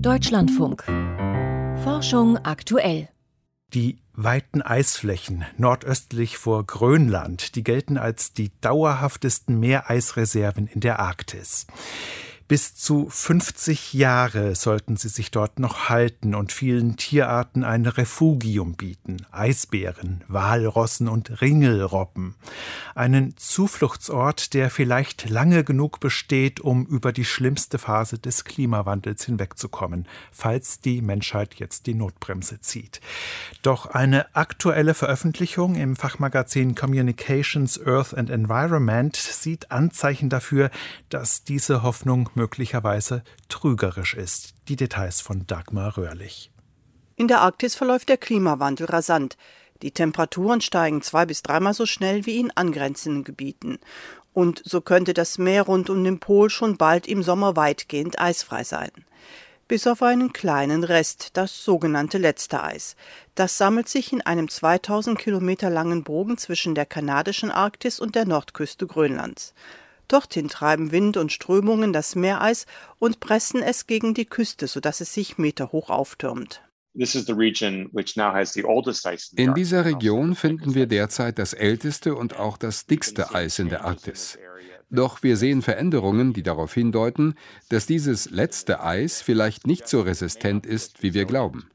Deutschlandfunk. Forschung aktuell. Die weiten Eisflächen nordöstlich vor Grönland, die gelten als die dauerhaftesten Meereisreserven in der Arktis. Bis zu 50 Jahre sollten sie sich dort noch halten und vielen Tierarten ein Refugium bieten. Eisbären, Walrossen und Ringelrobben. Einen Zufluchtsort, der vielleicht lange genug besteht, um über die schlimmste Phase des Klimawandels hinwegzukommen, falls die Menschheit jetzt die Notbremse zieht. Doch eine aktuelle Veröffentlichung im Fachmagazin Communications Earth and Environment sieht Anzeichen dafür, dass diese Hoffnung möglicherweise trügerisch ist. Die Details von Dagmar Röhrlich. In der Arktis verläuft der Klimawandel rasant. Die Temperaturen steigen zwei bis dreimal so schnell wie in angrenzenden Gebieten. Und so könnte das Meer rund um den Pol schon bald im Sommer weitgehend eisfrei sein. Bis auf einen kleinen Rest, das sogenannte letzte Eis. Das sammelt sich in einem 2000 Kilometer langen Bogen zwischen der kanadischen Arktis und der Nordküste Grönlands. Dorthin treiben Wind und Strömungen das Meereis und pressen es gegen die Küste, sodass es sich meterhoch auftürmt. In dieser Region finden wir derzeit das älteste und auch das dickste Eis in der Arktis. Doch wir sehen Veränderungen, die darauf hindeuten, dass dieses letzte Eis vielleicht nicht so resistent ist, wie wir glauben.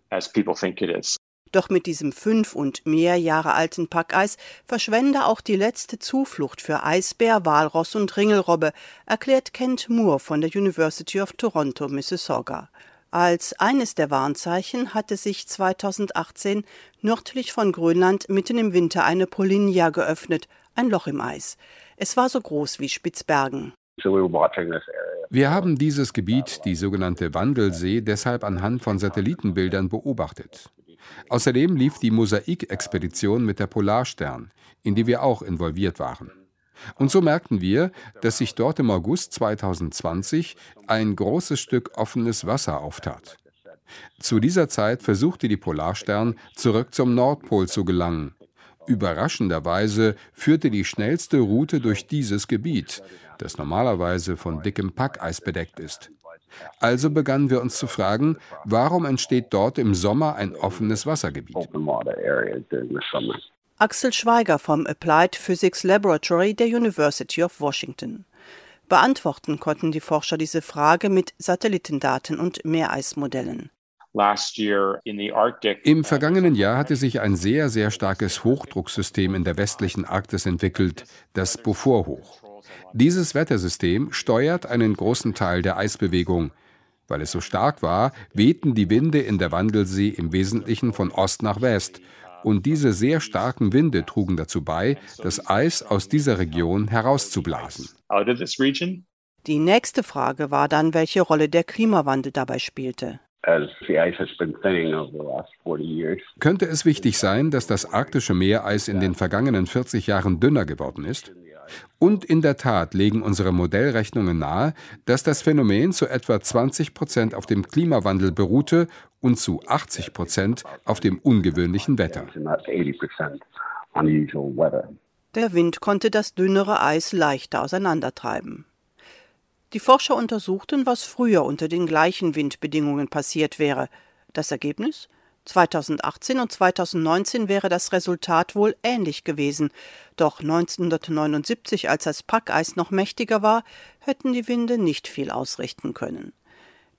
Doch mit diesem fünf und mehr Jahre alten Packeis verschwende auch die letzte Zuflucht für Eisbär, Walross und Ringelrobbe, erklärt Kent Moore von der University of Toronto, Mississauga. Als eines der Warnzeichen hatte sich 2018 nördlich von Grönland mitten im Winter eine Polinia geöffnet, ein Loch im Eis. Es war so groß wie Spitzbergen. Wir haben dieses Gebiet, die sogenannte Wandelsee, deshalb anhand von Satellitenbildern beobachtet. Außerdem lief die Mosaik-Expedition mit der Polarstern, in die wir auch involviert waren. Und so merkten wir, dass sich dort im August 2020 ein großes Stück offenes Wasser auftat. Zu dieser Zeit versuchte die Polarstern zurück zum Nordpol zu gelangen. Überraschenderweise führte die schnellste Route durch dieses Gebiet, das normalerweise von dickem Packeis bedeckt ist. Also begannen wir uns zu fragen, warum entsteht dort im Sommer ein offenes Wassergebiet? Axel Schweiger vom Applied Physics Laboratory der University of Washington. Beantworten konnten die Forscher diese Frage mit Satellitendaten und Meereismodellen. Im vergangenen Jahr hatte sich ein sehr, sehr starkes Hochdrucksystem in der westlichen Arktis entwickelt, das Beaufort-Hoch. Dieses Wettersystem steuert einen großen Teil der Eisbewegung. Weil es so stark war, wehten die Winde in der Wandelsee im Wesentlichen von Ost nach West. Und diese sehr starken Winde trugen dazu bei, das Eis aus dieser Region herauszublasen. Die nächste Frage war dann, welche Rolle der Klimawandel dabei spielte. Könnte es wichtig sein, dass das arktische Meereis in den vergangenen 40 Jahren dünner geworden ist? Und in der Tat legen unsere Modellrechnungen nahe, dass das Phänomen zu etwa 20 Prozent auf dem Klimawandel beruhte und zu 80 Prozent auf dem ungewöhnlichen Wetter. Der Wind konnte das dünnere Eis leichter auseinandertreiben. Die Forscher untersuchten, was früher unter den gleichen Windbedingungen passiert wäre. Das Ergebnis? 2018 und 2019 wäre das Resultat wohl ähnlich gewesen. Doch 1979, als das Packeis noch mächtiger war, hätten die Winde nicht viel ausrichten können.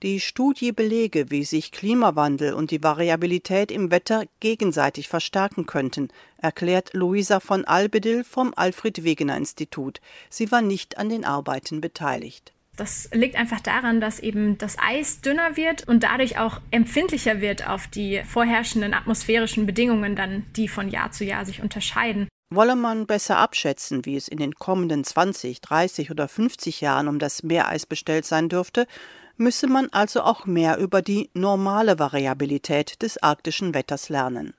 Die Studie belege, wie sich Klimawandel und die Variabilität im Wetter gegenseitig verstärken könnten, erklärt Luisa von Albedil vom Alfred Wegener Institut. Sie war nicht an den Arbeiten beteiligt. Das liegt einfach daran, dass eben das Eis dünner wird und dadurch auch empfindlicher wird auf die vorherrschenden atmosphärischen Bedingungen, dann die von Jahr zu Jahr sich unterscheiden. Wolle man besser abschätzen, wie es in den kommenden 20, 30 oder 50 Jahren um das Meereis bestellt sein dürfte, müsse man also auch mehr über die normale Variabilität des arktischen Wetters lernen.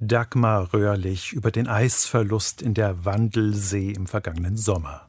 Dagmar Röhrlich über den Eisverlust in der Wandelsee im vergangenen Sommer.